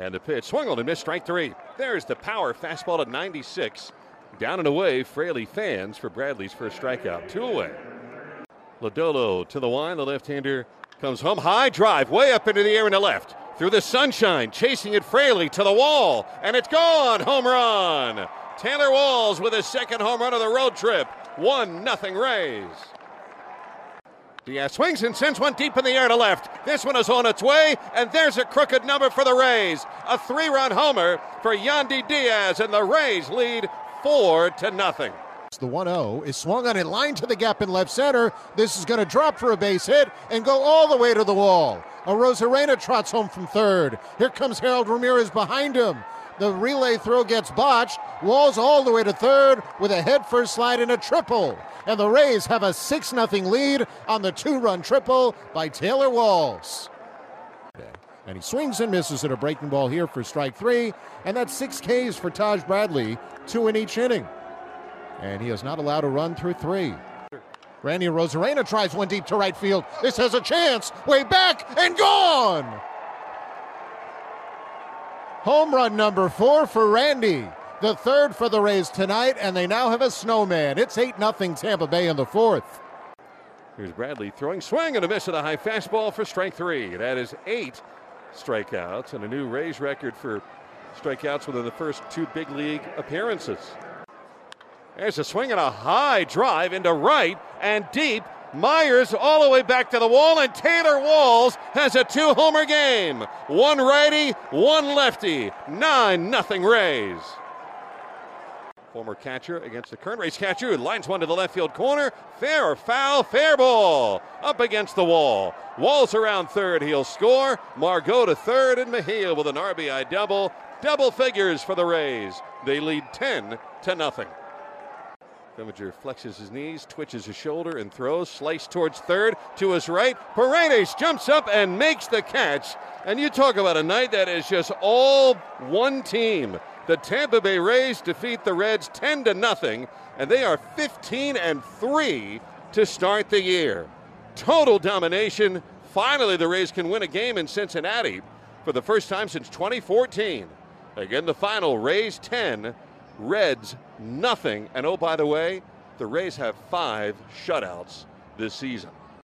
And the pitch swung on and missed strike three. There's the power fastball at 96. Down and away, Fraley fans for Bradley's first strikeout. Two away. Lodolo to the line. The left hander comes home. High drive, way up into the air in the left. Through the sunshine, chasing it Fraley to the wall. And it's gone. Home run. Taylor Walls with his second home run of the road trip. 1 nothing Rays. Diaz uh, swings and sends one deep in the air to left. This one is on its way, and there's a crooked number for the Rays. A three run homer for Yandy Diaz, and the Rays lead 4 to nothing. The 1 0 is swung on in line to the gap in left center. This is going to drop for a base hit and go all the way to the wall. Arozarena trots home from third. Here comes Harold Ramirez behind him. The relay throw gets botched. Walls all the way to third with a head first slide and a triple. And the Rays have a 6 0 lead on the two run triple by Taylor Walls. And he swings and misses at a breaking ball here for strike three. And that's six Ks for Taj Bradley, two in each inning. And he is not allowed to run through three. Randy Arozarena tries one deep to right field. This has a chance. Way back and gone. Home run number four for Randy. The third for the Rays tonight, and they now have a snowman. It's 8 0 Tampa Bay in the fourth. Here's Bradley throwing swing and a miss at a high fastball for strike three. That is eight strikeouts and a new Rays record for strikeouts within the first two big league appearances. There's a swing and a high drive into right and deep. Myers all the way back to the wall, and Taylor Walls has a two homer game. One righty, one lefty. 9 nothing Rays. Former catcher against the current Rays catcher who lines one to the left field corner. Fair or foul, fair ball. Up against the wall. Walls around third, he'll score. Margot to third, and Mejia with an RBI double. Double figures for the Rays. They lead 10 to nothing. Clevinger flexes his knees, twitches his shoulder, and throws. Slice towards third to his right. Paredes jumps up and makes the catch. And you talk about a night that is just all one team. The Tampa Bay Rays defeat the Reds 10 to nothing, and they are 15 and 3 to start the year. Total domination. Finally, the Rays can win a game in Cincinnati for the first time since 2014. Again, the final Rays 10, Reds nothing. And oh, by the way, the Rays have five shutouts this season.